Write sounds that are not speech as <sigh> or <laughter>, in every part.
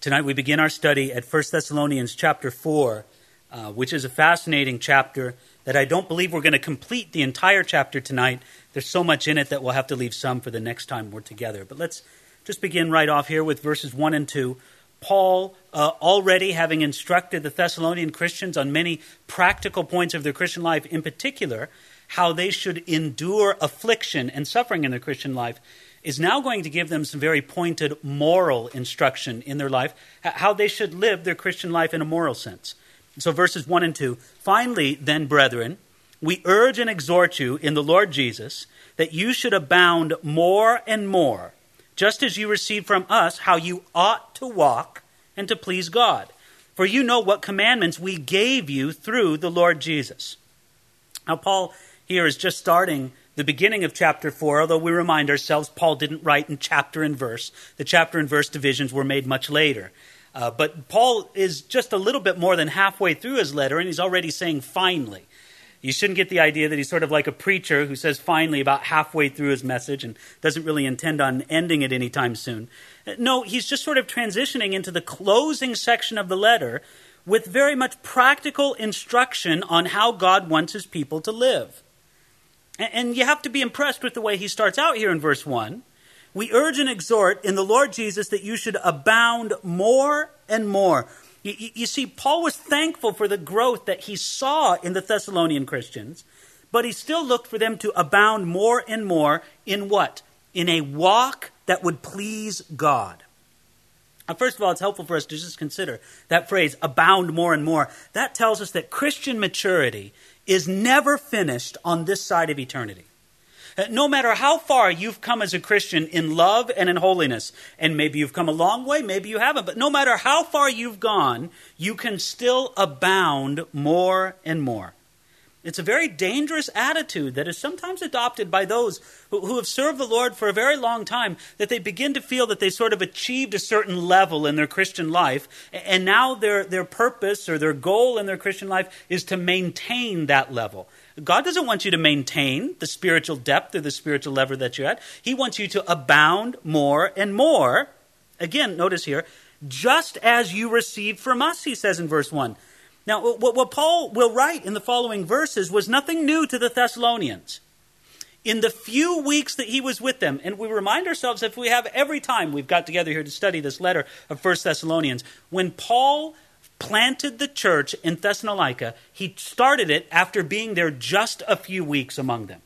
Tonight we begin our study at 1 Thessalonians chapter 4, uh, which is a fascinating chapter that I don't believe we're going to complete the entire chapter tonight. There's so much in it that we'll have to leave some for the next time we're together. But let's just begin right off here with verses 1 and 2. Paul, uh, already having instructed the Thessalonian Christians on many practical points of their Christian life, in particular, how they should endure affliction and suffering in their Christian life, is now going to give them some very pointed moral instruction in their life, how they should live their Christian life in a moral sense. So, verses 1 and 2 Finally, then, brethren, we urge and exhort you in the Lord Jesus that you should abound more and more, just as you received from us how you ought to walk and to please God. For you know what commandments we gave you through the Lord Jesus. Now, Paul here is just starting the beginning of chapter 4, although we remind ourselves Paul didn't write in chapter and verse. The chapter and verse divisions were made much later. Uh, but Paul is just a little bit more than halfway through his letter, and he's already saying finally. You shouldn't get the idea that he's sort of like a preacher who says finally about halfway through his message and doesn't really intend on ending it anytime soon. No, he's just sort of transitioning into the closing section of the letter with very much practical instruction on how God wants his people to live. And you have to be impressed with the way he starts out here in verse 1 we urge and exhort in the Lord Jesus that you should abound more and more. You, you, see, Paul was thankful for the growth that he saw in the Thessalonian Christians, but he still looked for them to abound more and more in what? In a walk that would please God. Now, first of all, it's helpful for us to just consider that phrase, abound more and more. That tells us that Christian maturity is never finished on this side of eternity. Uh, no matter how far you've come as a Christian in love and in holiness, and maybe you've come a long way, maybe you haven't, but no matter how far you've gone, you can still abound more and more. It's a very dangerous attitude that is sometimes adopted by those who, who, have served the Lord for a very long time, that they begin to feel that they sort of achieved a certain level in their Christian life, and now their, their purpose or their goal in their Christian life is to maintain that level. God doesn't want you to maintain the spiritual depth or the spiritual level that you're at. He wants you to abound more and more. Again, notice here, just as you received from us, he says in verse 1. Now, what, Paul will write in the following verses was nothing new to the Thessalonians. In the few weeks that he was with them, and we remind ourselves if we have every time we've got together here to study this letter of First Thessalonians, when Paul planted the church in Thessalonica, he started it after being there just a few weeks among them.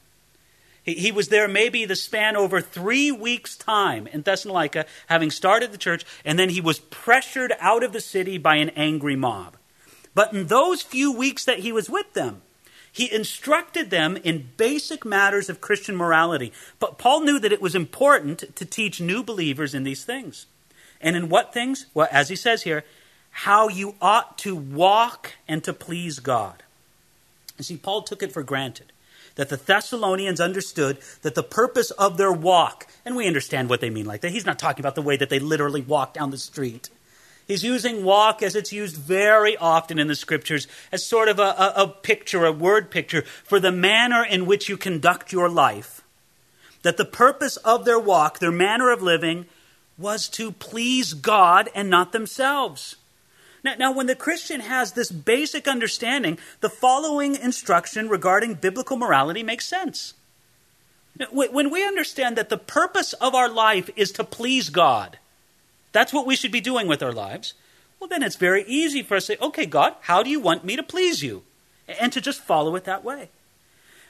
He, he was there maybe the span over three weeks' time in Thessalonica, having started the church, and then he was pressured out of the city by an angry mob. But in those few weeks that he was with them, he instructed them in basic matters of Christian morality. But Paul knew that it was important to teach new believers in these things. And in what things? Well, as he says here, how you ought to walk and to please God. You see, Paul took it for granted that the Thessalonians understood that the purpose of their walk, and we understand what they mean like that. He's not talking about the way that they literally walk down the street. He's using walk as it's used very often in the scriptures as sort of a, a, a picture, a word picture for the manner in which you conduct your life. That the purpose of their walk, their manner of living, was to please God and not themselves. Now, now, when the Christian has this basic understanding, the following instruction regarding biblical morality makes sense. When we understand that the purpose of our life is to please God, that's what we should be doing with our lives, well, then it's very easy for us to say, okay, God, how do you want me to please you? And to just follow it that way.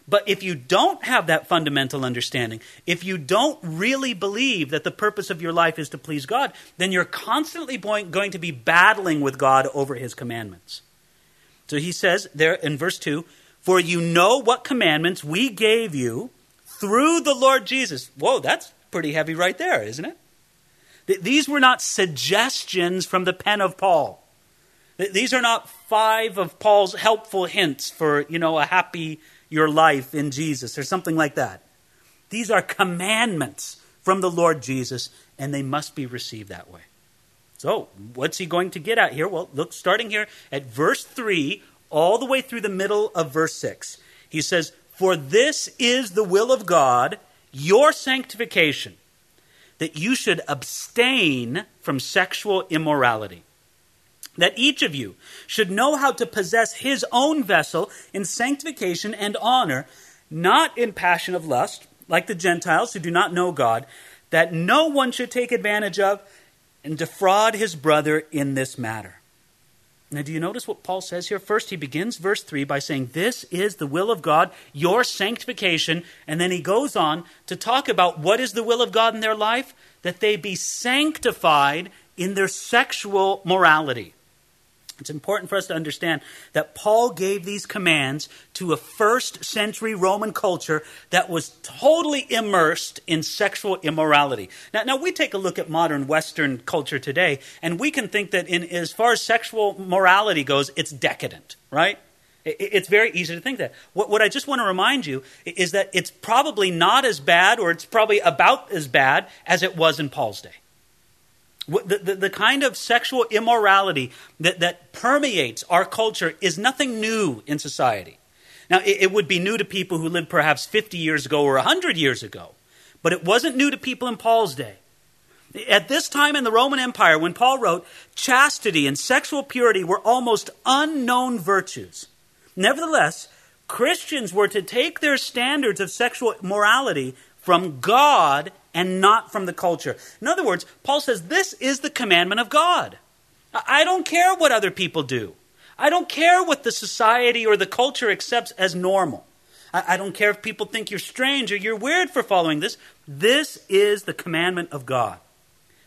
But if you don't have that fundamental understanding, if you don't really believe that the purpose of your life is to please God, then you're constantly going to be battling with God over his commandments. So he says there in verse 2 For you know what commandments we gave you through the Lord Jesus. Whoa, that's pretty heavy right there, isn't it? These were not suggestions from the pen of Paul. These are not five of Paul's helpful hints for, you know, a happy your life in Jesus or something like that. These are commandments from the Lord Jesus, and they must be received that way. So, what's he going to get at here? Well, look, starting here at verse 3, all the way through the middle of verse 6. He says, For this is the will of God, your sanctification, that you should abstain from sexual immorality. That each of you should know how to possess his own vessel in sanctification and honor, not in passion of lust, like the Gentiles who do not know God, that no one should take advantage of and defraud his brother in this matter. Now, do you notice what Paul says here? First, he begins verse 3 by saying, This is the will of God, your sanctification. And then he goes on to talk about what is the will of God in their life? That they be sanctified in their sexual morality. It's important for us to understand that Paul gave these commands to a first century Roman culture that was totally immersed in sexual immorality. Now, now we take a look at modern Western culture today, and we can think that in, as far as sexual morality goes, it's decadent, right? It's very easy to think that. What, what I just want to remind you is that it's probably not as bad, or it's probably about as bad as it was in Paul's day. The, the, the, kind of sexual immorality that, that permeates our culture is nothing new in society. Now, it, it would be new to people who lived perhaps 50 years ago or 100 years ago, but it wasn't new to people in Paul's day. At this time in the Roman Empire, when Paul wrote, chastity and sexual purity were almost unknown virtues. Nevertheless, Christians were to take their standards of sexual morality from God and not from the culture. In other words, Paul says this is the commandment of God. I don't care what other people do. I don't care what the society or the culture accepts as normal. I, don't care if people think you're strange or you're weird for following this. This is the commandment of God.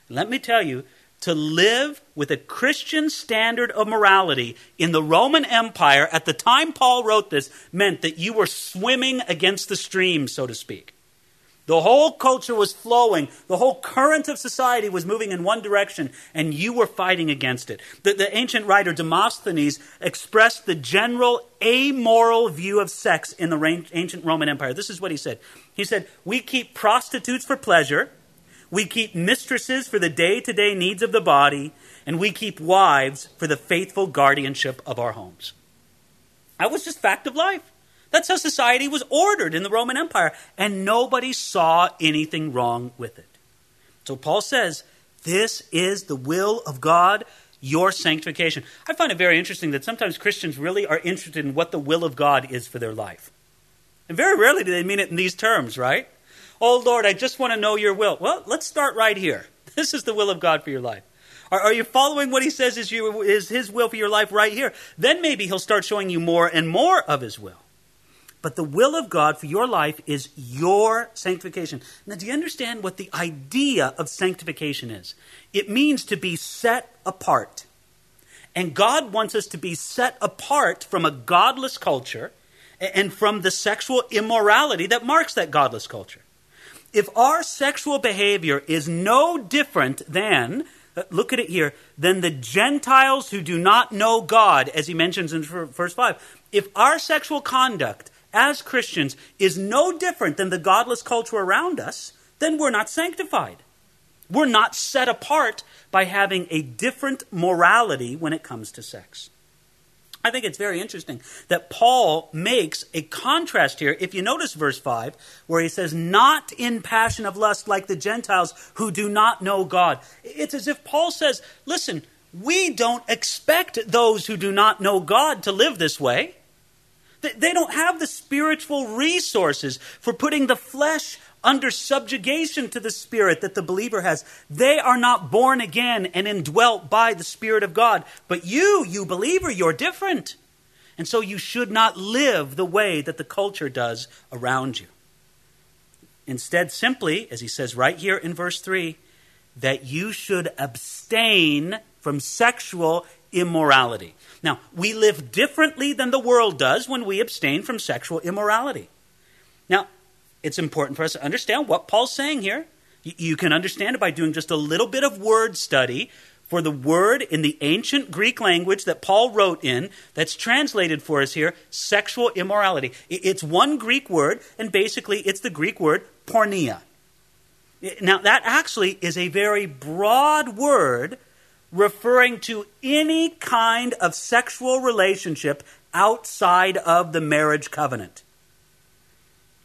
Let me tell you, to live with a Christian standard of morality in the Roman Empire at the time Paul wrote this meant that you were swimming against the stream, so to speak. The whole culture was flowing. The whole current of society was moving in one direction, and you were fighting against it. The, the, ancient writer Demosthenes expressed the general amoral view of sex in the ancient Roman Empire. This is what he said. He said, We keep prostitutes for pleasure, we keep mistresses for the day to day needs of the body, and we keep wives for the faithful guardianship of our homes. That was just fact of life. That's how society was ordered in the Roman Empire, and nobody saw anything wrong with it. So Paul says, This is the will of God, your sanctification. I find it very interesting that sometimes Christians really are interested in what the will of God is for their life. And very rarely do they mean it in these terms, right? Oh Lord, I just want to know your will. Well, let's start right here. <laughs> This is the will of God for your life. Are, you following what he says is, you, is his will for your life right here? Then maybe he'll start showing you more and more of his will. But the will of God for your life is your sanctification. Now, do you understand what the idea of sanctification is? It means to be set apart. And God wants us to be set apart from a godless culture and from the sexual immorality that marks that godless culture. If our sexual behavior is no different than, uh, look at it here, than the Gentiles who do not know God, as he mentions in verse 5, if our sexual conduct as Christians is no different than the godless culture around us, then we're not sanctified. We're not set apart by having a different morality when it comes to sex. I think it's very interesting that Paul makes a contrast here. If you notice verse 5, where he says, Not in passion of lust like the Gentiles who do not know God. It's as if Paul says, Listen, we don't expect those who do not know God to live this way. They don't have the spiritual resources for putting the flesh under subjugation to the Spirit that the believer has. They are not born again and indwelt by the Spirit of God. But you, you believer, you're different. And so you should not live the way that the culture does around you. Instead, simply, as he says right here in verse 3, that you should abstain from sexual immorality. Now, we live differently than the world does when we abstain from sexual immorality. Now, it's important for us to understand what Paul's saying here. You can understand it by doing just a little bit of word study for the word in the ancient Greek language that Paul wrote in, that's translated for us here, sexual immorality. It's one Greek word, and basically it's the Greek word porneia. Now, that actually is a very broad word referring to any kind of sexual relationship outside of the marriage covenant.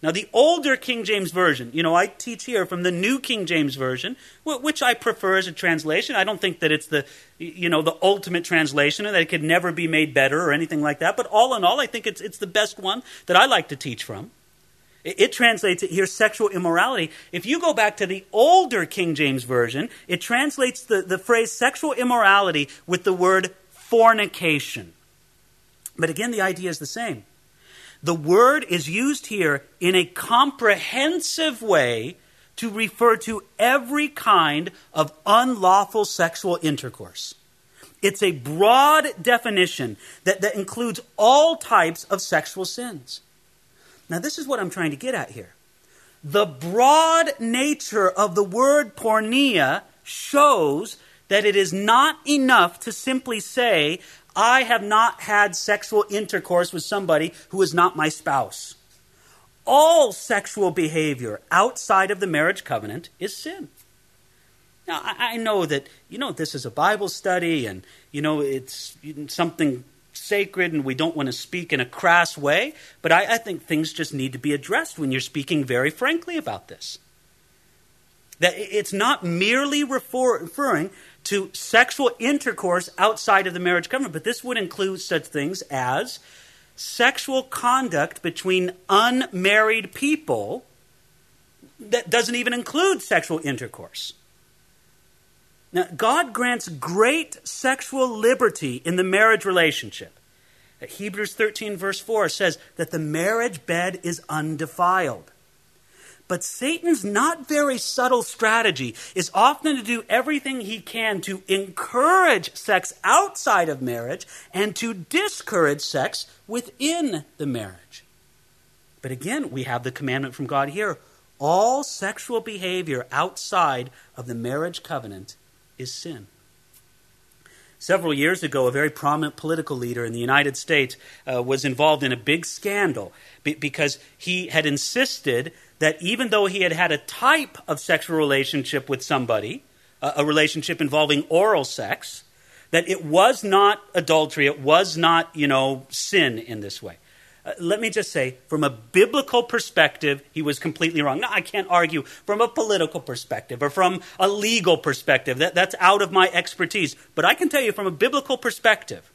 Now, the older King James Version, you know, I teach here from the New King James Version, which I prefer as a translation. I don't think that it's the, you know, the ultimate translation and that it could never be made better or anything like that. But all in all, I think it's, it's the best one that I like to teach from. It, it translates it here, sexual immorality. If you go back to the older King James Version, it translates the, the phrase sexual immorality with the word fornication. But again, the idea is the same. The word is used here in a comprehensive way to refer to every kind of unlawful sexual intercourse. It's a broad definition that, that includes all types of sexual sins. Now, this is what I'm trying to get at here. The broad nature of the word porneia shows that it is not enough to simply say, I have not had sexual intercourse with somebody who is not my spouse. All sexual behavior outside of the marriage covenant is sin. Now, I know that, you know, this is a Bible study and, you know, it's something sacred and we don't want to speak in a crass way, but I, I think things just need to be addressed when you're speaking very frankly about this. That it's not merely referring to sexual intercourse outside of the marriage covenant, but this would include such things as sexual conduct between unmarried people that doesn't even include sexual intercourse. Now, God grants great sexual liberty in the marriage relationship. Hebrews 13, verse 4 says that the marriage bed is undefiled. But Satan's not very subtle strategy is often to do everything he can to encourage sex outside of marriage and to discourage sex within the marriage. But again, we have the commandment from God here all sexual behavior outside of the marriage covenant is sin. Several years ago, a very prominent political leader in the United States uh, was involved in a big scandal because he had insisted that even though he had had a type of sexual relationship with somebody, a relationship involving oral sex, that it was not adultery, it was not, you know, sin in this way. Uh, let me just say, from a biblical perspective, he was completely wrong. Now, I can't argue from a political perspective or from a legal perspective. That, that's out of my expertise. But I can tell you from a biblical perspective,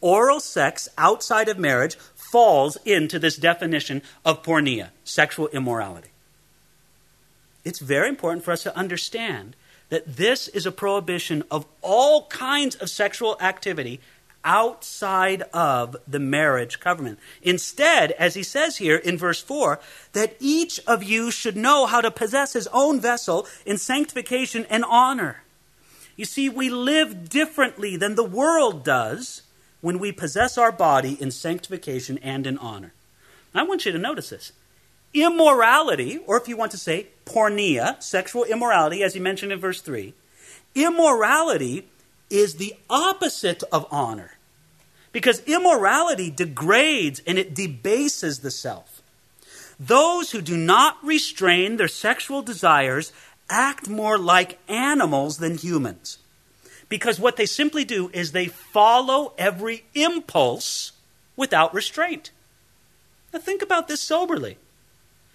oral sex outside of marriage falls into this definition of porneia, sexual immorality. It's very important for us to understand that this is a prohibition of all kinds of sexual activity outside of the marriage covenant. Instead, as he says here in verse 4, that each of you should know how to possess his own vessel in sanctification and honor. You see, we live differently than the world does when we possess our body in sanctification and in honor. I want you to notice this. Immorality, or if you want to say porneia, sexual immorality, as he mentioned in verse 3, immorality is the opposite of honor. Because immorality degrades and it debases the self. Those who do not restrain their sexual desires act more like animals than humans because what they simply do is they follow every impulse without restraint. Now, think about this soberly.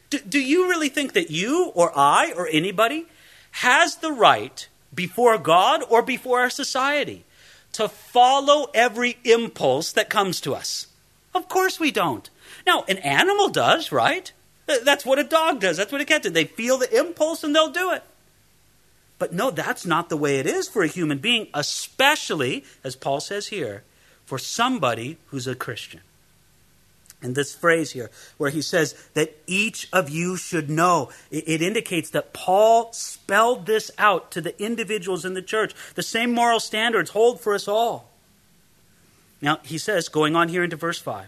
Do, do, you really think that you or I or anybody has the right before God or before our society to follow every impulse that comes to us? Of course we don't. Now, an animal does, right? Uh, that's what a dog does. That's what a cat does. They feel the impulse and they'll do it. But no, that's not the way it is for a human being, especially, as Paul says here, for somebody who's a Christian. And this phrase here, where he says that each of you should know, it, indicates that Paul spelled this out to the individuals in the church. The same moral standards hold for us all. Now, he says, going on here into verse 5,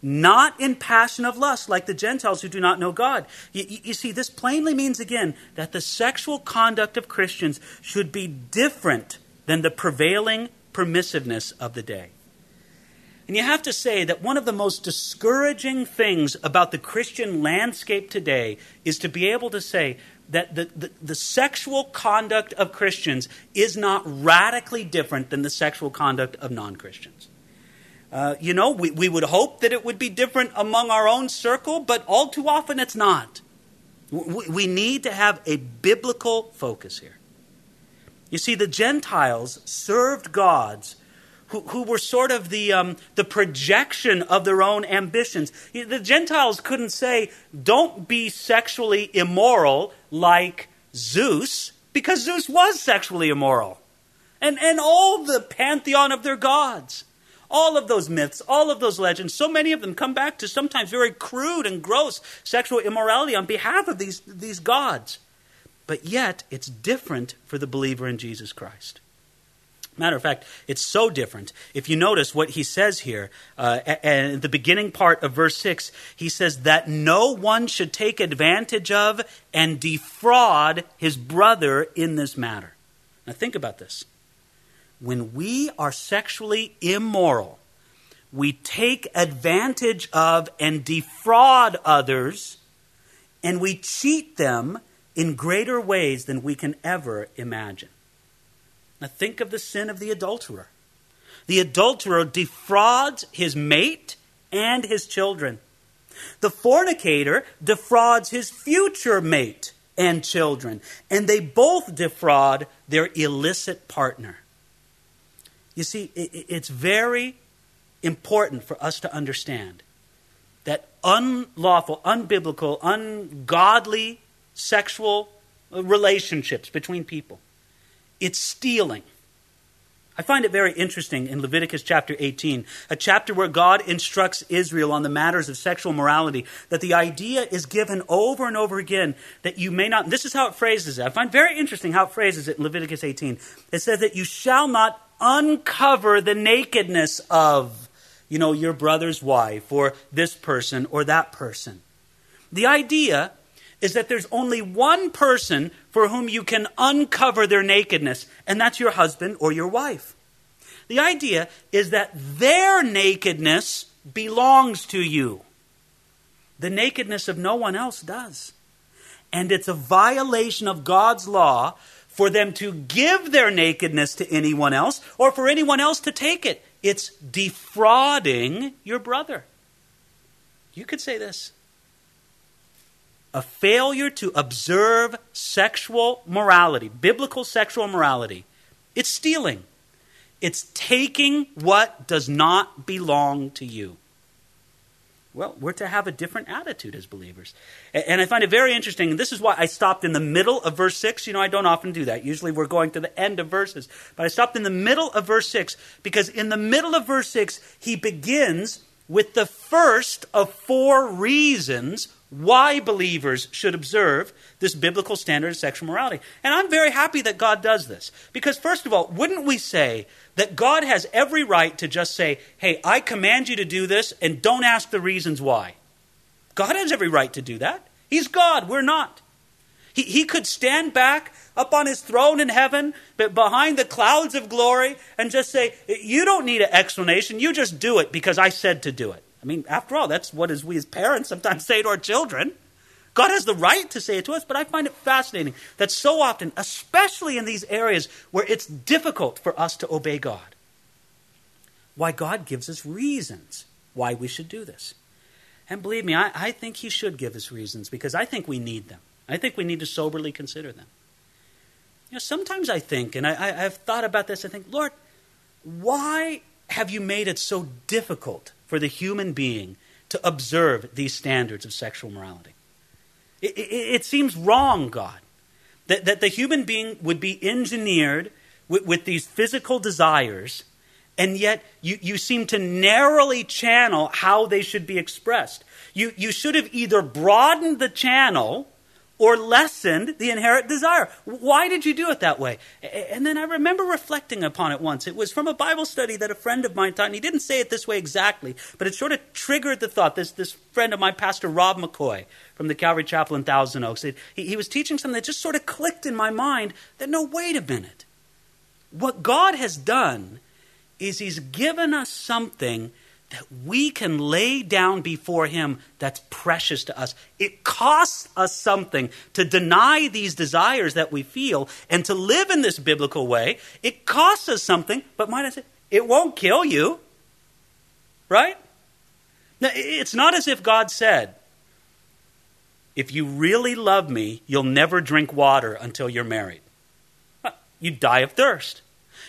not in passion of lust like the Gentiles who do not know God. You, you, see, this plainly means again that the sexual conduct of Christians should be different than the prevailing permissiveness of the day. And you have to say that one of the most discouraging things about the Christian landscape today is to be able to say that the, the, the, sexual conduct of Christians is not radically different than the sexual conduct of non Christians. Uh, you know, we, we would hope that it would be different among our own circle, but all too often it's not. We, we need to have a biblical focus here. You see, the Gentiles served gods who, who were sort of the, um, the projection of their own ambitions. The Gentiles couldn't say, don't be sexually immoral like Zeus, because Zeus was sexually immoral. And, and all the pantheon of their gods. All of those myths, all of those legends, so many of them come back to sometimes very crude and gross sexual immorality on behalf of these, these gods. But yet, it's different for the believer in Jesus Christ. Matter of fact, it's so different. If you notice what he says here, uh, at the beginning part of verse 6, he says that no one should take advantage of and defraud his brother in this matter. Now, think about this. When we are sexually immoral, we take advantage of and defraud others, and we cheat them in greater ways than we can ever imagine. Now think of the sin of the adulterer. The adulterer defrauds his mate and his children. The fornicator defrauds his future mate and children, and they both defraud their illicit partner. You see, it's very important for us to understand that unlawful, unbiblical, ungodly sexual relationships between people it's stealing. I find it very interesting in Leviticus chapter 18, a chapter where God instructs Israel on the matters of sexual morality, that the idea is given over and over again that you may not, this is how it phrases it. I find very interesting how it phrases it in Leviticus 18. It says that you shall not uncover the nakedness of, you know, your brother's wife or this person or that person. The idea is that there's only one person for whom you can uncover their nakedness, and that's your husband or your wife. The idea is that their nakedness belongs to you. The nakedness of no one else does. And it's a violation of God's law for them to give their nakedness to anyone else or for anyone else to take it. It's defrauding your brother. You could say this a failure to observe sexual morality, biblical sexual morality, it's stealing. It's taking what does not belong to you. Well, we're to have a different attitude as believers. And I find it very interesting. And this is why I stopped in the middle of verse 6. You know, I don't often do that. Usually we're going to the end of verses. But I stopped in the middle of verse 6 because in the middle of verse 6, he begins with the first of four reasons why believers should observe this biblical standard of sexual morality. And I'm very happy that God does this. Because, first of all, wouldn't we say that God has every right to just say, hey, I command you to do this, and don't ask the reasons why? God has every right to do that. He's God, we're not. He, he could stand back up on his throne in heaven, but behind the clouds of glory, and just say, You don't need an explanation. You just do it because I said to do it. I mean, after all, that's what as we as parents sometimes say to our children. God has the right to say it to us, but I find it fascinating that so often, especially in these areas where it's difficult for us to obey God, why God gives us reasons why we should do this. And believe me, I, I think He should give us reasons because I think we need them. I think we need to soberly consider them. You know, sometimes I think, and I, I've thought about this, I think, Lord, why have you made it so difficult for the human being to observe these standards of sexual morality. It, it, it seems wrong, God, that, that the human being would be engineered with, with these physical desires, and yet you, you seem to narrowly channel how they should be expressed. You, you should have either broadened the channel or lessened the inherent desire. Why did you do it that way? And then I remember reflecting upon it once. It was from a Bible study that a friend of mine taught, and he didn't say it this way exactly, but it sort of triggered the thought. This, this friend of mine, Pastor Rob McCoy from the Calvary Chapel in Thousand Oaks, he, he was teaching something that just sort of clicked in my mind that no, wait a minute. What God has done is He's given us something that we can lay down before Him that's precious to us. It costs us something to deny these desires that we feel and to live in this biblical way. It costs us something, but might I say, it won't kill you. Right? Now, it's not as if God said, if you really love me, you'll never drink water until you're married. You die of thirst.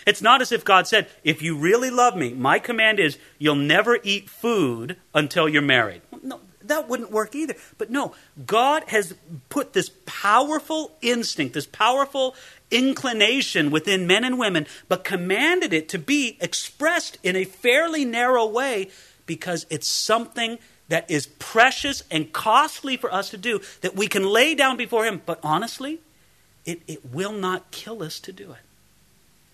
It's not as if God said, if you really love me, my command is you'll never eat food until you're married. No, that wouldn't work either. But no, God has put this powerful instinct, this powerful inclination within men and women, but commanded it to be expressed in a fairly narrow way because it's something that is precious and costly for us to do that we can lay down before Him. But honestly, it, it will not kill us to do it.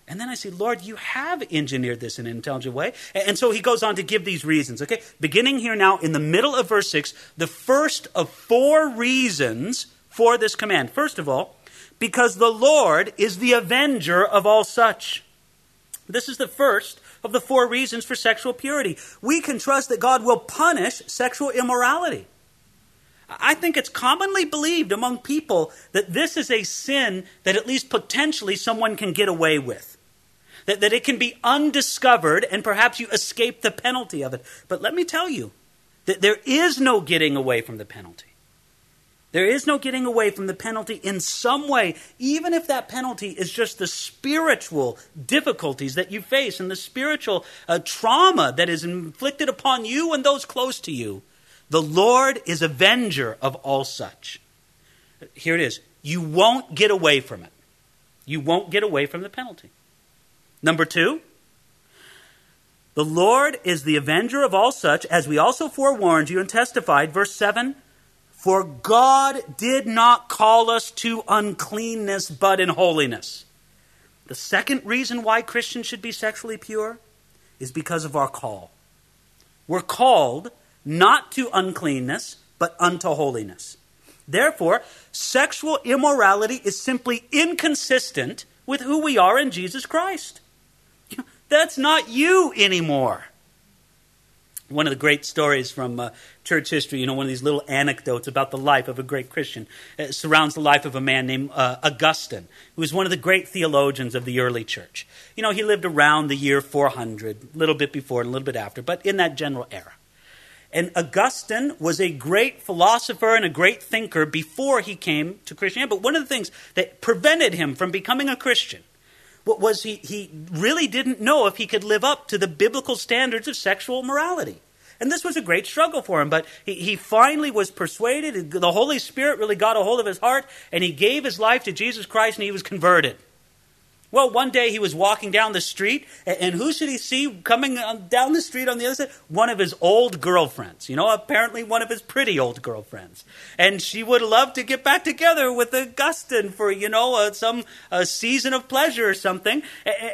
And then I say, Lord, you have engineered this in an intelligent way. And so he goes on to give these reasons. Okay, beginning here now in the middle of verse 6, the first of four reasons for this command. First of all, because the Lord is the avenger of all such. This is the first of the four reasons for sexual purity. We can trust that God will punish sexual immorality. I think it's commonly believed among people that this is a sin that at least potentially someone can get away with that, that it can be undiscovered and perhaps you escape the penalty of it. But let me tell you that there is no getting away from the penalty. There is no getting away from the penalty in some way, even if that penalty is just the spiritual difficulties that you face and the spiritual uh, trauma that is inflicted upon you and those close to you. The Lord is avenger of all such. Here it is. You won't get away from it. You won't get away from the penalty. Number two, the Lord is the avenger of all such, as we also forewarned you and testified. Verse 7 For God did not call us to uncleanness, but in holiness. The second reason why Christians should be sexually pure is because of our call. We're called not to uncleanness, but unto holiness. Therefore, sexual immorality is simply inconsistent with who we are in Jesus Christ. That's not you anymore. One of the great stories from uh, church history, you know, one of these little anecdotes about the life of a great Christian, uh, surrounds the life of a man named uh, Augustine, who was one of the great theologians of the early church. You know, he lived around the year 400, a little bit before and a little bit after, but in that general era. And Augustine was a great philosopher and a great thinker before he came to Christianity. But one of the things that prevented him from becoming a Christian was he, he really didn't know if he could live up to the biblical standards of sexual morality. And this was a great struggle for him, but he, he finally was persuaded. The Holy Spirit really got a hold of his heart, and he gave his life to Jesus Christ, and he was converted. Well, one day he was walking down the street, and who should he see coming down the street on the other side? One of his old girlfriends. You know, apparently one of his pretty old girlfriends. And she would love to get back together with Augustine for, you know, uh, some uh, season of pleasure or something.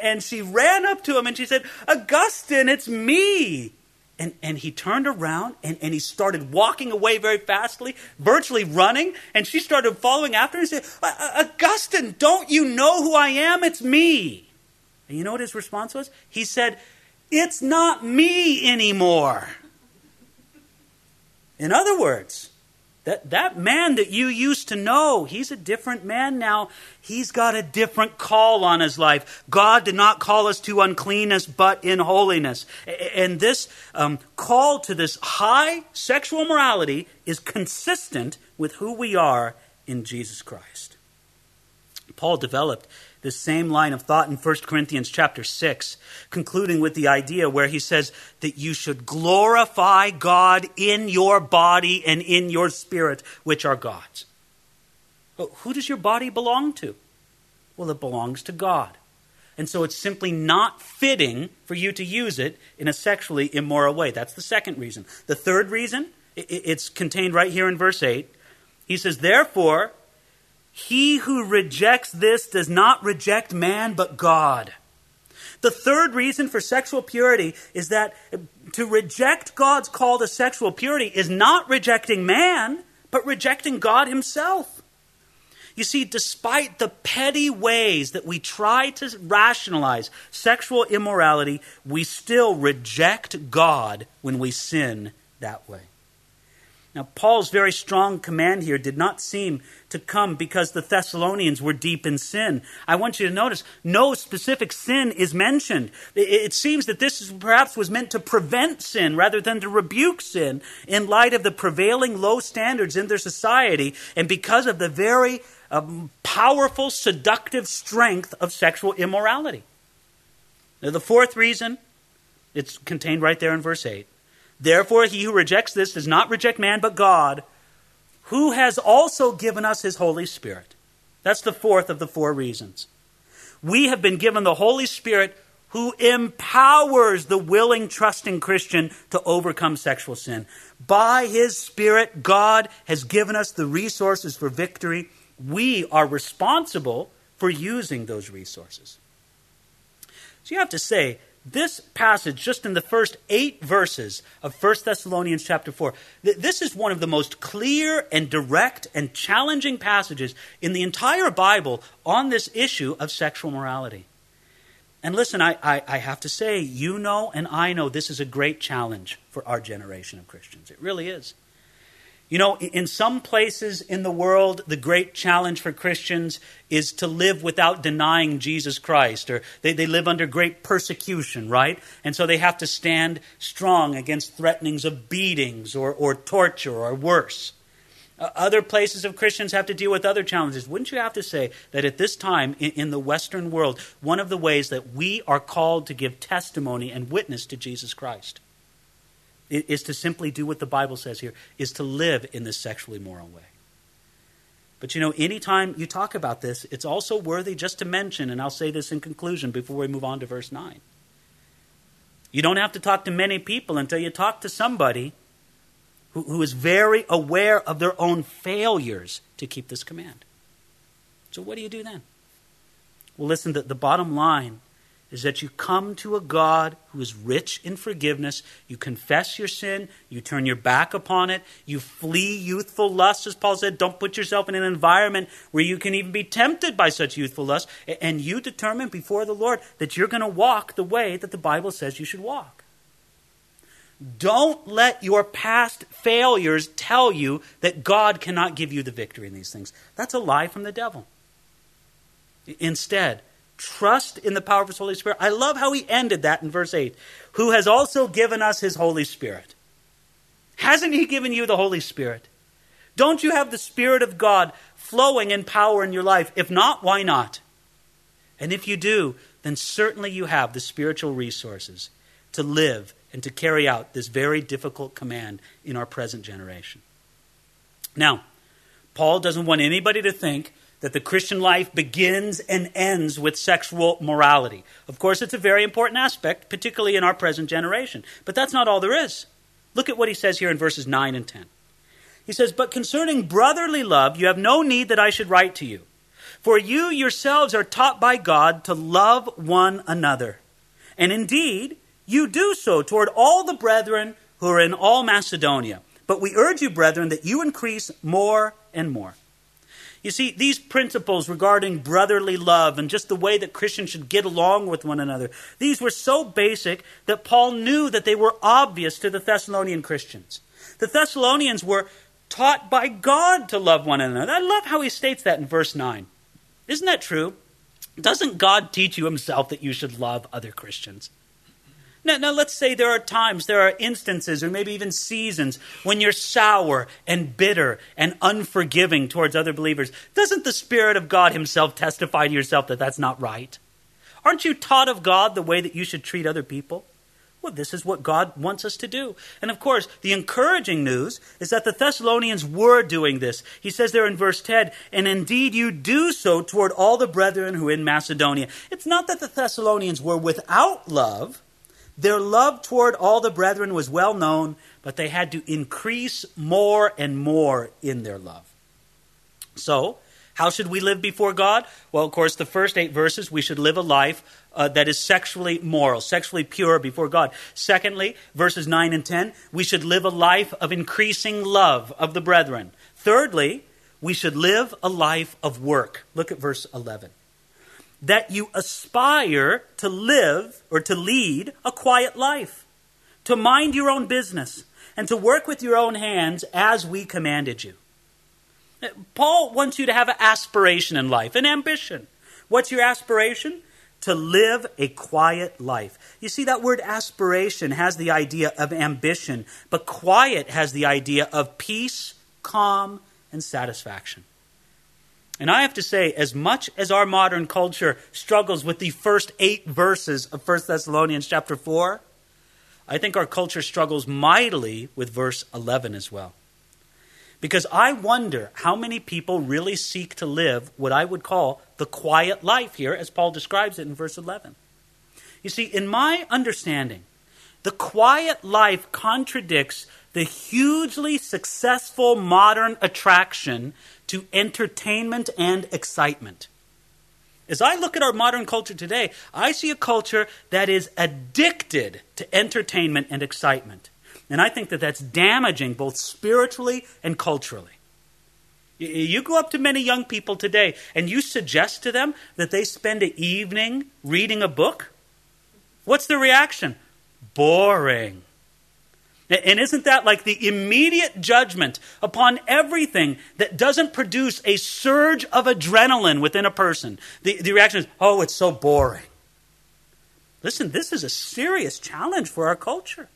And she ran up to him and she said, Augustine, it's me. And, and he turned around and, and he started walking away very fastly, virtually running. And she started following after him and said, Augustine, don't you know who I am? It's me. And you know what his response was? He said, It's not me anymore. In other words, that, that man that you used to know, he's a different man now. He's got a different call on his life. God did not call us to uncleanness, but in holiness. And this um, call to this high sexual morality is consistent with who we are in Jesus Christ. Paul developed this same line of thought in 1 Corinthians chapter 6, concluding with the idea where he says that you should glorify God in your body and in your spirit, which are God's. Who does your body belong to? Well, it belongs to God. And so it's simply not fitting for you to use it in a sexually immoral way. That's the second reason. The third reason, it's contained right here in verse 8. He says, Therefore, he who rejects this does not reject man, but God. The third reason for sexual purity is that to reject God's call to sexual purity is not rejecting man, but rejecting God Himself. You see, despite the petty ways that we try to rationalize sexual immorality, we still reject God when we sin that way. Now, Paul's very strong command here did not seem to come because the Thessalonians were deep in sin. I want you to notice no specific sin is mentioned. It seems that this perhaps was meant to prevent sin rather than to rebuke sin in light of the prevailing low standards in their society and because of the very um, powerful, seductive strength of sexual immorality. Now, the fourth reason, it's contained right there in verse 8 Therefore, he who rejects this does not reject man, but God, who has also given us his Holy Spirit. That's the fourth of the four reasons. We have been given the Holy Spirit who empowers the willing, trusting Christian to overcome sexual sin. By his Spirit, God has given us the resources for victory. We are responsible for using those resources. So you have to say, this passage, just in the first eight verses of 1 Thessalonians chapter 4, th- this is one of the most clear and direct and challenging passages in the entire Bible on this issue of sexual morality. And listen, I, I, I have to say, you know and I know this is a great challenge for our generation of Christians. It really is. You know, in some places in the world, the great challenge for Christians is to live without denying Jesus Christ, or they, they live under great persecution, right? And so they have to stand strong against threatenings of beatings or, or torture or worse. Other places of Christians have to deal with other challenges. Wouldn't you have to say that at this time in, in the Western world, one of the ways that we are called to give testimony and witness to Jesus Christ? Is to simply do what the Bible says here, is to live in this sexually moral way. But you know, anytime you talk about this, it's also worthy just to mention, and I'll say this in conclusion before we move on to verse 9. You don't have to talk to many people until you talk to somebody who, who is very aware of their own failures to keep this command. So, what do you do then? Well, listen, the, the bottom line is that you come to a God who is rich in forgiveness. You confess your sin. You turn your back upon it. You flee youthful lust, as Paul said. Don't put yourself in an environment where you can even be tempted by such youthful lust. And you determine before the Lord that you're going to walk the way that the Bible says you should walk. Don't let your past failures tell you that God cannot give you the victory in these things. That's a lie from the devil. Instead, trust in the power of his Holy Spirit. I love how he ended that in verse 8. Who has also given us his Holy Spirit. Hasn't he given you the Holy Spirit? Don't you have the Spirit of God flowing in power in your life? If not, why not? And if you do, then certainly you have the spiritual resources to live and to carry out this very difficult command in our present generation. Now, Paul doesn't want anybody to think that the Christian life begins and ends with sexual morality. Of course, it's a very important aspect, particularly in our present generation. But that's not all there is. Look at what he says here in verses 9 and 10. He says, But concerning brotherly love, you have no need that I should write to you. For you yourselves are taught by God to love one another. And indeed, you do so toward all the brethren who are in all Macedonia. But we urge you, brethren, that you increase more and more. You see, these principles regarding brotherly love and just the way that Christians should get along with one another, these were so basic that Paul knew that they were obvious to the Thessalonian Christians. The Thessalonians were taught by God to love one another. I love how he states that in verse 9. Isn't that true? Doesn't God teach you himself that you should love other Christians? Now, now, let's say there are times, there are instances, or maybe even seasons when you're sour and bitter and unforgiving towards other believers. Doesn't the Spirit of God Himself testify to yourself that that's not right? Aren't you taught of God the way that you should treat other people? Well, this is what God wants us to do. And of course, the encouraging news is that the Thessalonians were doing this. He says there in verse 10, and indeed you do so toward all the brethren who in Macedonia. It's not that the Thessalonians were without love. Their love toward all the brethren was well known, but they had to increase more and more in their love. So, how should we live before God? Well, of course, the first eight verses, we should live a life uh, that is sexually moral, sexually pure before God. Secondly, verses 9 and 10, we should live a life of increasing love of the brethren. Thirdly, we should live a life of work. Look at verse 11 that you aspire to live or to lead a quiet life, to mind your own business, and to work with your own hands as we commanded you. Paul wants you to have an aspiration in life, an ambition. What's your aspiration? To live a quiet life. You see, that word aspiration has the idea of ambition, but quiet has the idea of peace, calm, and satisfaction. And I have to say, as much as our modern culture struggles with the first eight verses of 1 Thessalonians chapter 4, I think our culture struggles mightily with verse 11 as well. Because I wonder how many people really seek to live what I would call the quiet life here, as Paul describes it in verse 11. You see, in my understanding, the quiet life contradicts the hugely successful modern attraction to entertainment and excitement. As I look at our modern culture today, I see a culture that is addicted to entertainment and excitement. And I think that that's damaging both spiritually and culturally. You go up to many young people today and you suggest to them that they spend an evening reading a book. What's the reaction? Boring. And isn't that like the immediate judgment upon everything that doesn't produce a surge of adrenaline within a person? The, the reaction is, oh, it's so boring. Listen, this is a serious challenge for our culture.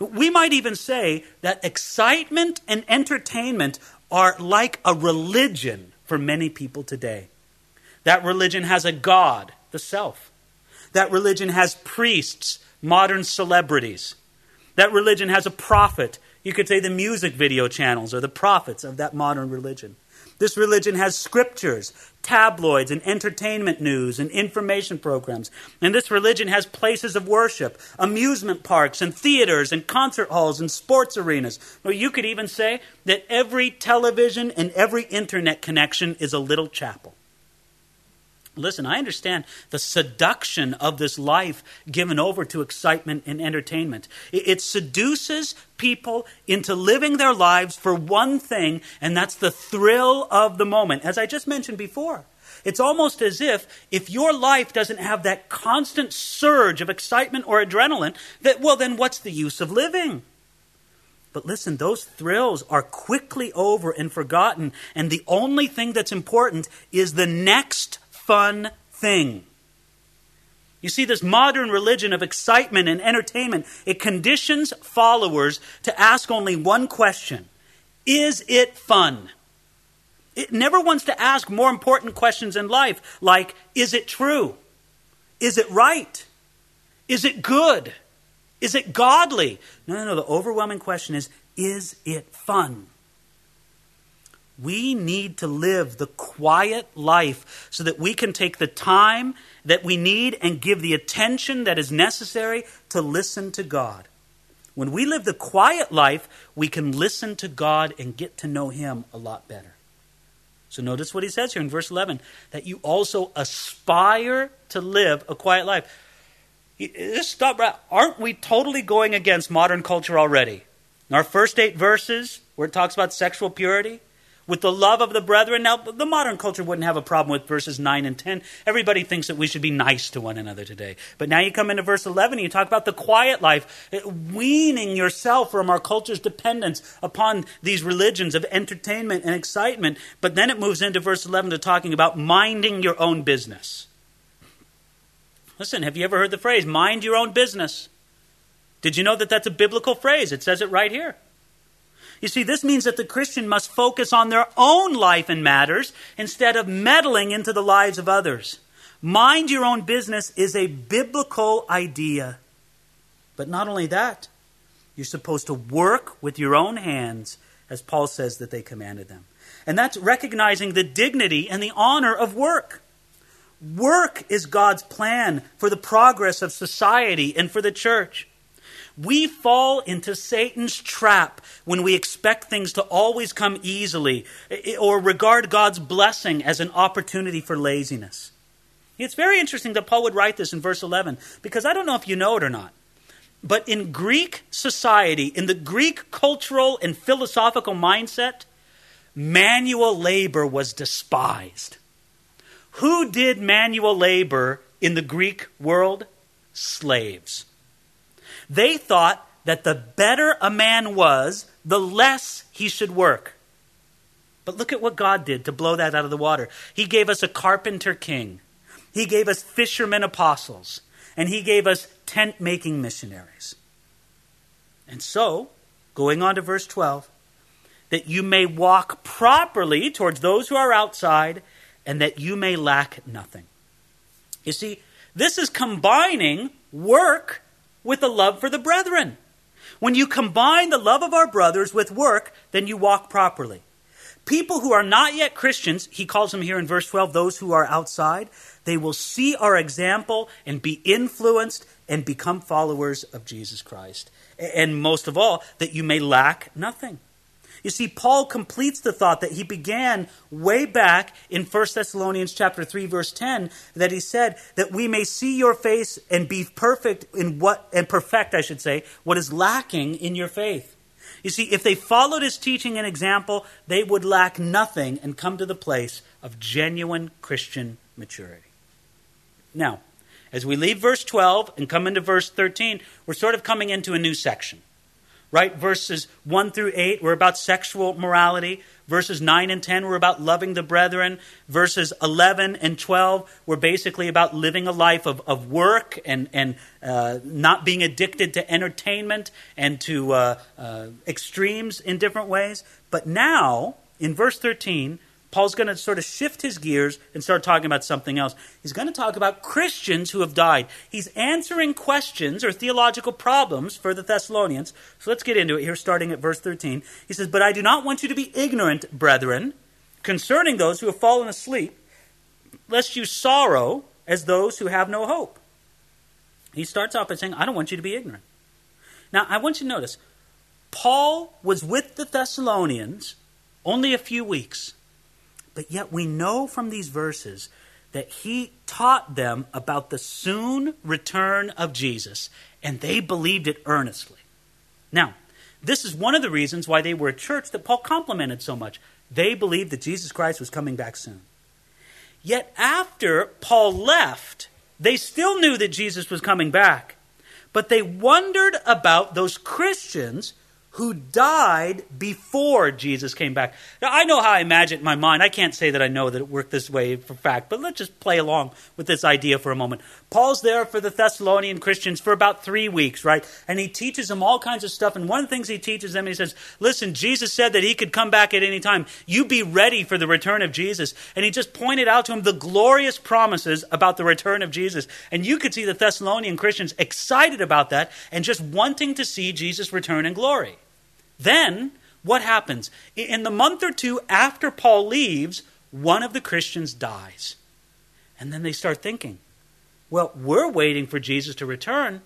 We might even say that excitement and entertainment are like a religion for many people today. That religion has a God, the self. That religion has priests, modern celebrities. That religion has a prophet. You could say the music video channels are the prophets of that modern religion. This religion has scriptures, tabloids, and entertainment news and information programs. And this religion has places of worship, amusement parks, and theaters, and concert halls, and sports arenas. Or you could even say that every television and every internet connection is a little chapel. Listen, I understand the seduction of this life given over to excitement and entertainment. It, seduces people into living their lives for one thing, and that's the thrill of the moment. As I just mentioned before, it's almost as if if your life doesn't have that constant surge of excitement or adrenaline, that, well, then what's the use of living? But listen, those thrills are quickly over and forgotten, and the only thing that's important is the next fun thing. You see, this modern religion of excitement and entertainment, it conditions followers to ask only one question Is it fun? It never wants to ask more important questions in life, like Is it true? Is it right? Is it good? Is it godly? No, no, no. The overwhelming question is Is it fun? We need to live the quiet life so that we can take the time that we need and give the attention that is necessary to listen to God. When we live the quiet life, we can listen to God and get to know Him a lot better. So notice what he says here in verse 11 that you also aspire to live a quiet life. Just stop. Aren't we totally going against modern culture already? In our first eight verses, where it talks about sexual purity, with the love of the brethren. Now, the modern culture wouldn't have a problem with verses 9 and 10. Everybody thinks that we should be nice to one another today. But now you come into verse 11 and you talk about the quiet life, eh, weaning yourself from our culture's dependence upon these religions of entertainment and excitement. But then it moves into verse 11 to talking about minding your own business. Listen, have you ever heard the phrase, mind your own business? Did you know that that's a biblical phrase? It says it right here. You see, this means that the Christian must focus on their own life and matters instead of meddling into the lives of others. Mind your own business is a biblical idea. But not only that, you're supposed to work with your own hands, as Paul says that they commanded them. And that's recognizing the dignity and the honor of work. Work is God's plan for the progress of society and for the church. We fall into Satan's trap when we expect things to always come easily eh, eh, or regard God's blessing as an opportunity for laziness. It's very interesting that Paul would write this in verse 11 because I don't know if you know it or not. But in Greek society, in the Greek cultural and philosophical mindset, manual labor was despised. Who did manual labor in the Greek world? Slaves. They thought that the better a man was, the less he should work. But look at what God did to blow that out of the water. He gave us a carpenter king, He gave us fishermen apostles, and He gave us tent making missionaries. And so, going on to verse 12, that you may walk properly towards those who are outside, and that you may lack nothing. You see, this is combining work with the love for the brethren. When you combine the love of our brothers with work, then you walk properly. People who are not yet Christians, he calls them here in verse 12, those who are outside, they will see our example and be influenced and become followers of Jesus Christ. And most of all, that you may lack nothing. You see, Paul completes the thought that he began way back in 1 Thessalonians chapter 3, verse 10, that he said that we may see your face and be perfect in what, and perfect, I should say, what is lacking in your faith. You see, if they followed his teaching and example, they would lack nothing and come to the place of genuine Christian maturity. Now, as we leave verse 12 and come into verse 13, we're sort of coming into a new section right? Verses 1 through 8 were about sexual morality. Verses 9 and 10 were about loving the brethren. Verses 11 and 12 were basically about living a life of, of work and, and uh, not being addicted to entertainment and to uh, uh, extremes in different ways. But now, in verse 13, Paul's going to sort of shift his gears and start talking about something else. He's going to talk about Christians who have died. He's answering questions or theological problems for the Thessalonians. So let's get into it here, starting at verse 13. He says, But I do not want you to be ignorant, brethren, concerning those who have fallen asleep, lest you sorrow as those who have no hope. He starts off by saying, I don't want you to be ignorant. Now, I want you to notice, Paul was with the Thessalonians only a few weeks. But yet we know from these verses that he taught them about the soon return of Jesus, and they believed it earnestly. Now, this is one of the reasons why they were a church that Paul complimented so much. They believed that Jesus Christ was coming back soon. Yet after Paul left, they still knew that Jesus was coming back. But they wondered about those Christians who died before Jesus came back. Now, I know how I imagine it in my mind. I can't say that I know that it worked this way for fact, but let's just play along with this idea for a moment. Paul's there for the Thessalonian Christians for about three weeks, right? And he teaches them all kinds of stuff. And one of the things he teaches them, he says, Listen, Jesus said that he could come back at any time. You be ready for the return of Jesus. And he just pointed out to them the glorious promises about the return of Jesus. And you could see the Thessalonian Christians excited about that and just wanting to see Jesus return in glory. Then, what happens? In the month or two after Paul leaves, one of the Christians dies. And then they start thinking, well, we're waiting for Jesus to return.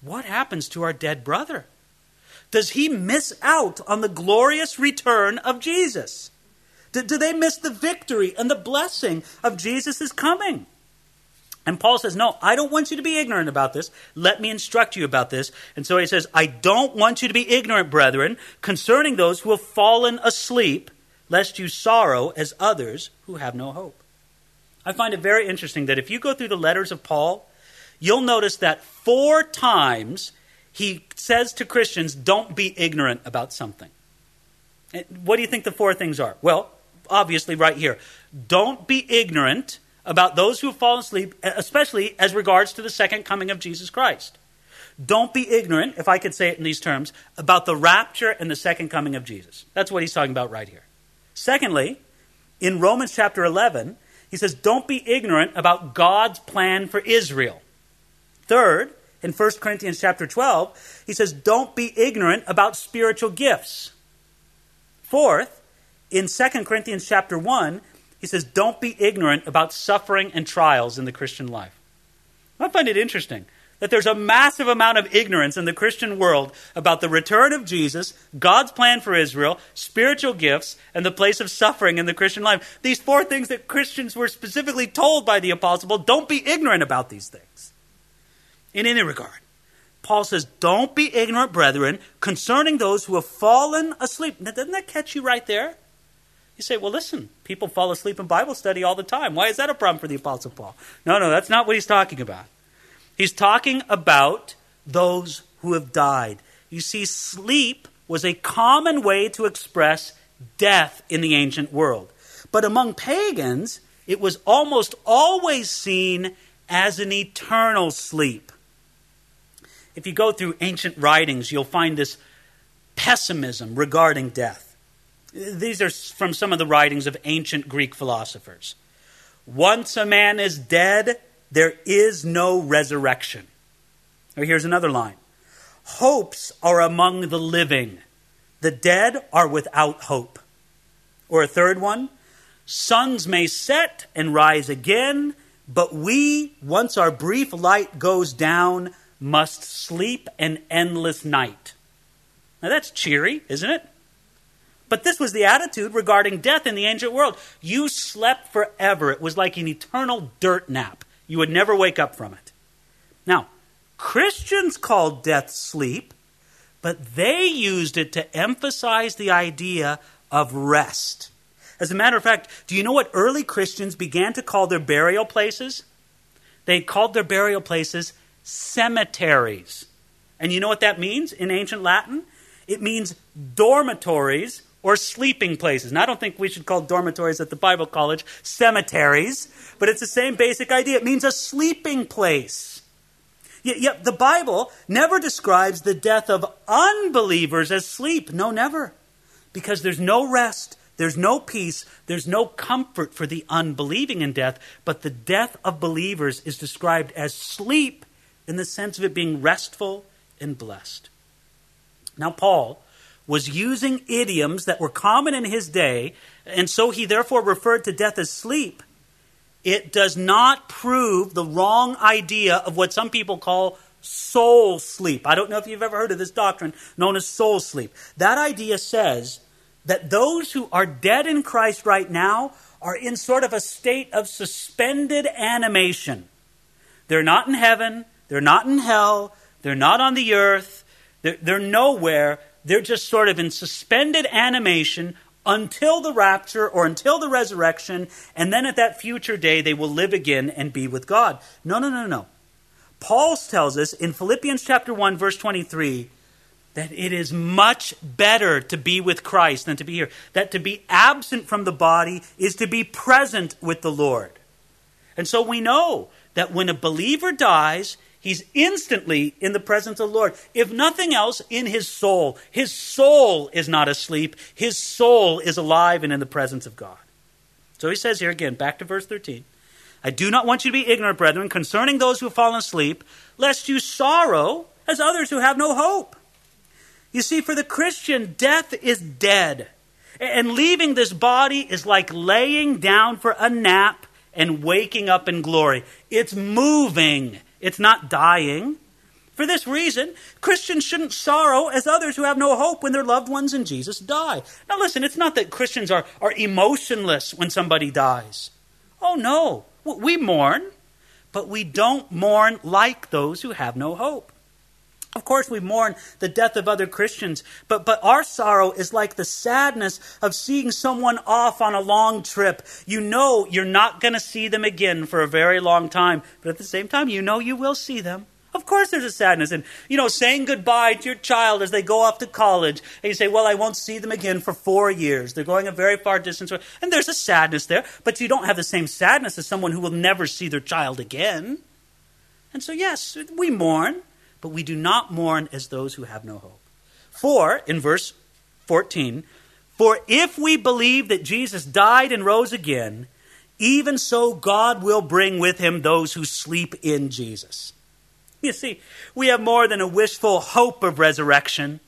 What happens to our dead brother? Does he miss out on the glorious return of Jesus? Do, do they miss the victory and the blessing of Jesus' coming? And Paul says, No, I don't want you to be ignorant about this. Let me instruct you about this. And so he says, I don't want you to be ignorant, brethren, concerning those who have fallen asleep, lest you sorrow as others who have no hope. I find it very interesting that if you go through the letters of Paul, you'll notice that four times he says to Christians, Don't be ignorant about something. What do you think the four things are? Well, obviously, right here. Don't be ignorant about those who have fallen asleep, especially as regards to the second coming of Jesus Christ. Don't be ignorant, if I could say it in these terms, about the rapture and the second coming of Jesus. That's what he's talking about right here. Secondly, in Romans chapter 11, he says, Don't be ignorant about God's plan for Israel. Third, in 1 Corinthians chapter 12, he says, Don't be ignorant about spiritual gifts. Fourth, in 2 Corinthians chapter 1, he says, Don't be ignorant about suffering and trials in the Christian life. I find it interesting that there's a massive amount of ignorance in the Christian world about the return of Jesus, God's plan for Israel, spiritual gifts, and the place of suffering in the Christian life. These four things that Christians were specifically told by the apostle don't be ignorant about these things. In any regard, Paul says, Don't be ignorant, brethren, concerning those who have fallen asleep. Now, doesn't that catch you right there? You say, well, listen, people fall asleep in Bible study all the time. Why is that a problem for the Apostle Paul? No, no, that's not what he's talking about. He's talking about those who have died. You see, sleep was a common way to express death in the ancient world. But among pagans, it was almost always seen as an eternal sleep. If you go through ancient writings, you'll find this pessimism regarding death. These are from some of the writings of ancient Greek philosophers. Once a man is dead, there is no resurrection. Or here's another line Hopes are among the living, the dead are without hope. Or a third one Suns may set and rise again, but we, once our brief light goes down, must sleep an endless night. Now that's cheery, isn't it? But this was the attitude regarding death in the ancient world. You slept forever. It was like an eternal dirt nap. You would never wake up from it. Now, Christians called death sleep, but they used it to emphasize the idea of rest. As a matter of fact, do you know what early Christians began to call their burial places? They called their burial places cemeteries. And you know what that means in ancient Latin? It means dormitories or sleeping places. And I don't think we should call dormitories at the Bible college cemeteries, but it's the same basic idea. It means a sleeping place. Yet, yet the Bible never describes the death of unbelievers as sleep. No, never. Because there's no rest, there's no peace, there's no comfort for the unbelieving in death, but the death of believers is described as sleep in the sense of it being restful and blessed. Now, Paul was using idioms that were common in his day, and so he therefore referred to death as sleep. It does not prove the wrong idea of what some people call soul sleep. I don't know if you've ever heard of this doctrine known as soul sleep. That idea says that those who are dead in Christ right now are in sort of a state of suspended animation. They're not in heaven, they're not in hell, they're not on the earth, they're, they're nowhere. They're just sort of in suspended animation until the rapture or until the resurrection, and then at that future day they will live again and be with God. No, no, no, no. Paul tells us in Philippians chapter 1 verse 23 that it is much better to be with Christ than to be here. That to be absent from the body is to be present with the Lord. And so we know that when a believer dies, he's instantly in the presence of the Lord. If nothing else, in his soul. His soul is not asleep, his soul is alive and in the presence of God. So he says here again, back to verse 13. I do not want you to be ignorant, brethren, concerning those who have fallen asleep, lest you sorrow as others who have no hope. You see, for the Christian, death is dead. And leaving this body is like laying down for a nap and waking up in glory. It's moving, it's not dying. For this reason, Christians shouldn't sorrow as others who have no hope when their loved ones in Jesus die. Now, listen, it's not that Christians are, are emotionless when somebody dies. Oh, no. We mourn, but we don't mourn like those who have no hope. Of course, we mourn the death of other Christians, but, but our sorrow is like the sadness of seeing someone off on a long trip. You know you're not going to see them again for a very long time, but at the same time, you know you will see them. Of course, there's a sadness. And, you know, saying goodbye to your child as they go off to college, and you say, Well, I won't see them again for four years. They're going a very far distance. And there's a sadness there, but you don't have the same sadness as someone who will never see their child again. And so, yes, we mourn but we do not mourn as those who have no hope. For, in verse 14, for if we believe that Jesus died and rose again, even so God will bring with him those who sleep in Jesus. You see, we have more than a wishful hope of resurrection.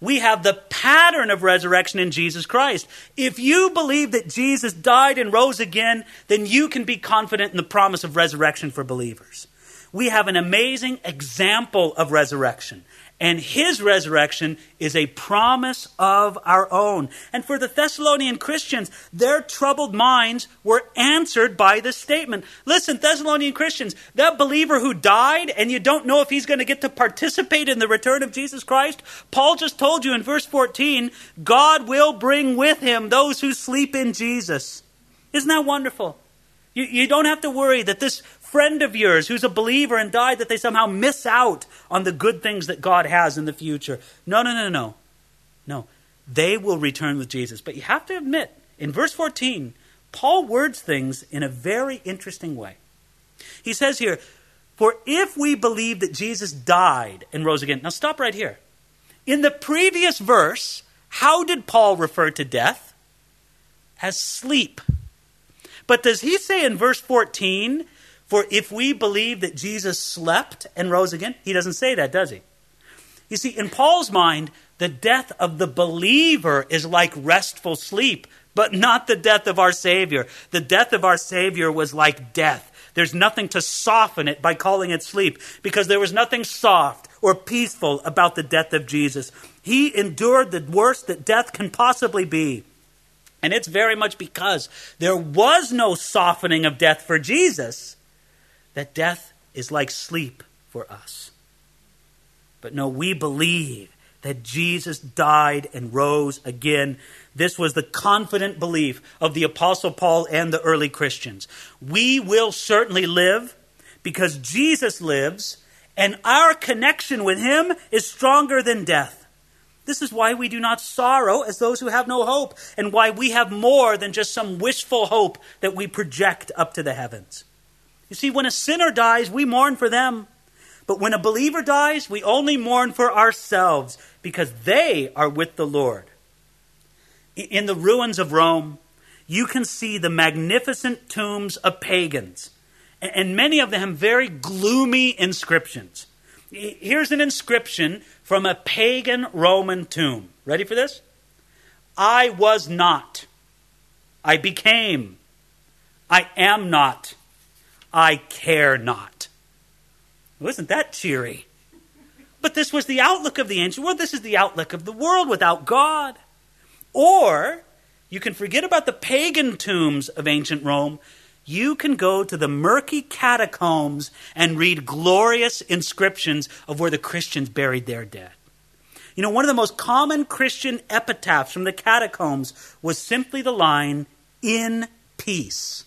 We have the pattern of resurrection in Jesus Christ. If you believe that Jesus died and rose again, then you can be confident in the promise of resurrection for believers we have an amazing example of resurrection. And his resurrection is a promise of our own. And for the Thessalonian Christians, their troubled minds were answered by this statement. Listen, Thessalonian Christians, that believer who died and you don't know if he's going to get to participate in the return of Jesus Christ, Paul just told you in verse 14, God will bring with him those who sleep in Jesus. Isn't that wonderful? You, you don't have to worry that this friend of yours who's a believer and died that they somehow miss out on the good things that God has in the future. No, no, no, no. No. They will return with Jesus. But you have to admit, in verse 14, Paul words things in a very interesting way. He says here, For if we believe that Jesus died and rose again. Now stop right here. In the previous verse, how did Paul refer to death? As sleep. But does he say in verse 14, For if we believe that Jesus slept and rose again? He doesn't say that, does he? You see, in Paul's mind, the death of the believer is like restful sleep, but not the death of our Savior. The death of our Savior was like death. There's nothing to soften it by calling it sleep, because there was nothing soft or peaceful about the death of Jesus. He endured the worst that death can possibly be. And it's very much because there was no softening of death for Jesus that death is like sleep for us. But no, we believe that Jesus died and rose again. This was the confident belief of the Apostle Paul and the early Christians. We will certainly live because Jesus lives, and our connection with him is stronger than death. This is why we do not sorrow as those who have no hope, and why we have more than just some wishful hope that we project up to the heavens. You see, when a sinner dies, we mourn for them. But when a believer dies, we only mourn for ourselves because they are with the Lord. In the ruins of Rome, you can see the magnificent tombs of pagans, and many of them very gloomy inscriptions. Here's an inscription from a pagan Roman tomb. Ready for this? I was not. I became. I am not. I care not. Wasn't that cheery? But this was the outlook of the ancient world. This is the outlook of the world without God. Or you can forget about the pagan tombs of ancient Rome. You can go to the murky catacombs and read glorious inscriptions of where the Christians buried their dead. You know, one of the most common Christian epitaphs from the catacombs was simply the line, in peace,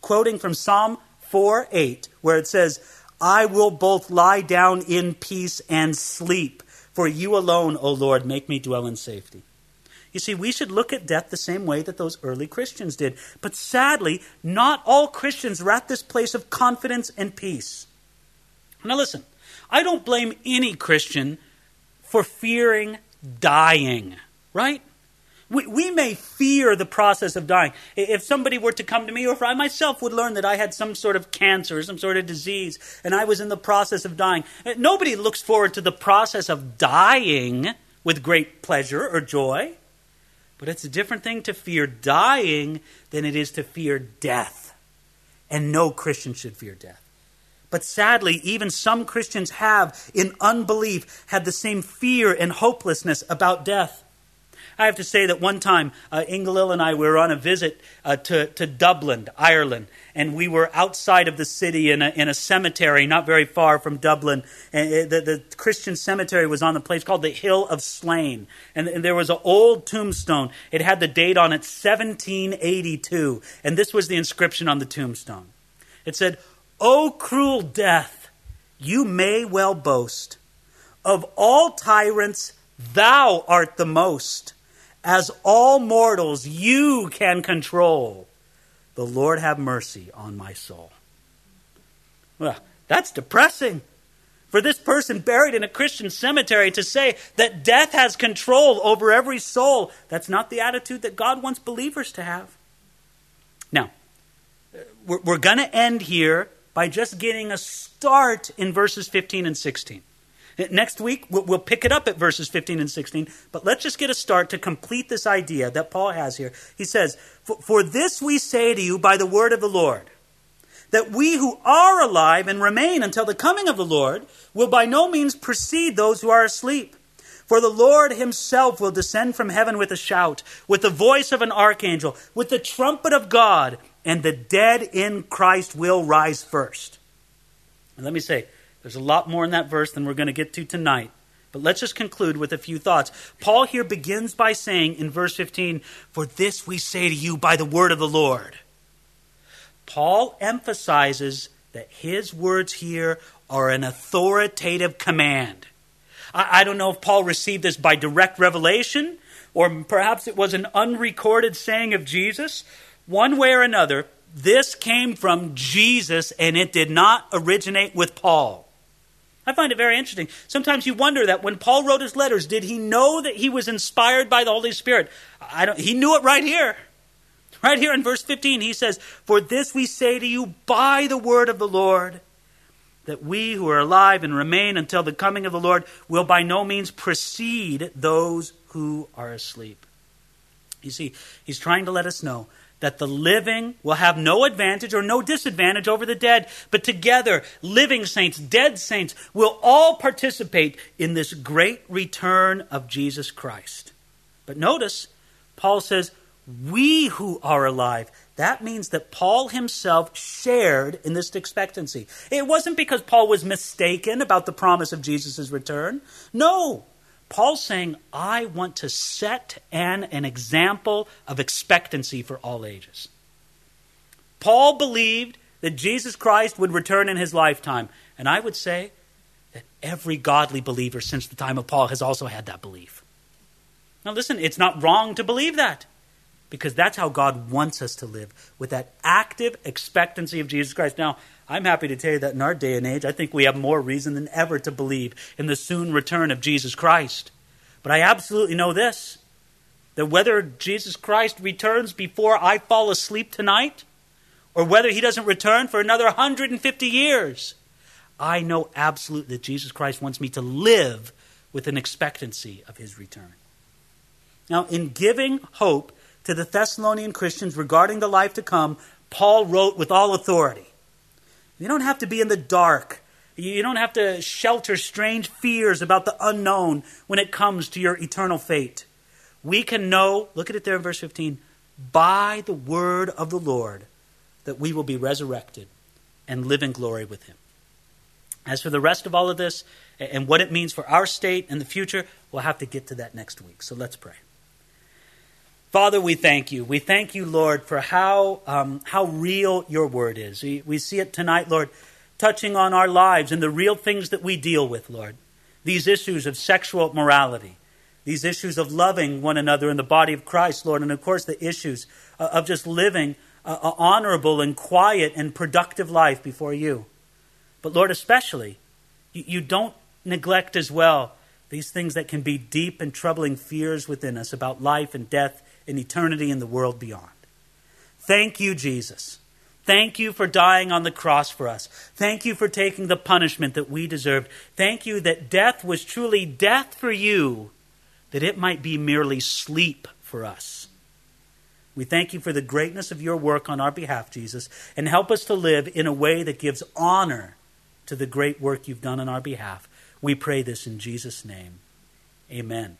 quoting from Psalm 4 8, where it says, I will both lie down in peace and sleep. For you alone, O Lord, make me dwell in safety. You see, we should look at death the same way that those early Christians did. But sadly, not all Christians are at this place of confidence and peace. Now, listen, I don't blame any Christian for fearing dying, right? We, we may fear the process of dying. If somebody were to come to me, or if I myself would learn that I had some sort of cancer, some sort of disease, and I was in the process of dying, eh, nobody looks forward to the process of dying with great pleasure or joy. But it's a different thing to fear dying than it is to fear death. And no Christian should fear death. But sadly, even some Christians have, in unbelief, had the same fear and hopelessness about death. I have to say that one time, uh, Inga-Lill and I were on a visit uh, to, to Dublin, Ireland, and we were outside of the city in a, in a cemetery not very far from Dublin. And uh, the, the Christian cemetery was on the place called the Hill of Slane. And, and there was an old tombstone. It had the date on it, 1782. And this was the inscription on the tombstone. It said, O cruel death, you may well boast. Of all tyrants, thou art the most as all mortals you can control. The Lord have mercy on my soul. Well, that's depressing. For this person buried in a Christian cemetery to say that death has control over every soul, that's not the attitude that God wants believers to have. Now, we're, going to end here by just getting a start in verses 15 and 16. Next week, we'll pick it up at verses 15 and 16, but let's just get a start to complete this idea that Paul has here. He says, For this we say to you by the word of the Lord, that we who are alive and remain until the coming of the Lord will by no means precede those who are asleep. For the Lord himself will descend from heaven with a shout, with the voice of an archangel, with the trumpet of God, and the dead in Christ will rise first. And let me say, there's a lot more in that verse than we're going to get to tonight. But let's just conclude with a few thoughts. Paul here begins by saying in verse 15, For this we say to you by the word of the Lord. Paul emphasizes that his words here are an authoritative command. I, I don't know if Paul received this by direct revelation or perhaps it was an unrecorded saying of Jesus. One way or another, this came from Jesus and it did not originate with Paul. I find it very interesting. Sometimes you wonder that when Paul wrote his letters, did he know that he was inspired by the Holy Spirit? I don't, he knew it right here. Right here in verse 15, he says, For this we say to you by the word of the Lord, that we who are alive and remain until the coming of the Lord will by no means precede those who are asleep. You see, he's trying to let us know that the living will have no advantage or no disadvantage over the dead, but together, living saints, dead saints, will all participate in this great return of Jesus Christ. But notice, Paul says, we who are alive. That means that Paul himself shared in this expectancy. It wasn't because Paul was mistaken about the promise of Jesus' return. No, Paul's saying, I want to set an, an example of expectancy for all ages. Paul believed that Jesus Christ would return in his lifetime. And I would say that every godly believer since the time of Paul has also had that belief. Now, listen, it's not wrong to believe that because that's how God wants us to live with that active expectancy of Jesus Christ. Now, I'm happy to tell you that in our day and age, I think we have more reason than ever to believe in the soon return of Jesus Christ. But I absolutely know this that whether Jesus Christ returns before I fall asleep tonight, or whether he doesn't return for another 150 years, I know absolutely that Jesus Christ wants me to live with an expectancy of his return. Now, in giving hope to the Thessalonian Christians regarding the life to come, Paul wrote with all authority. You don't have to be in the dark. You don't have to shelter strange fears about the unknown when it comes to your eternal fate. We can know, look at it there in verse 15, by the word of the Lord that we will be resurrected and live in glory with him. As for the rest of all of this and what it means for our state and the future, we'll have to get to that next week. So let's pray. Father, we thank you. We thank you, Lord, for how, um, how real your word is. We, we see it tonight, Lord, touching on our lives and the real things that we deal with, Lord. These issues of sexual morality, these issues of loving one another in the body of Christ, Lord, and of course the issues uh, of just living an honorable and quiet and productive life before you. But Lord, especially, you, you don't neglect as well these things that can be deep and troubling fears within us about life and death in eternity in the world beyond. Thank you, Jesus. Thank you for dying on the cross for us. Thank you for taking the punishment that we deserved. Thank you that death was truly death for you, that it might be merely sleep for us. We thank you for the greatness of your work on our behalf, Jesus, and help us to live in a way that gives honor to the great work you've done on our behalf. We pray this in Jesus' name. Amen.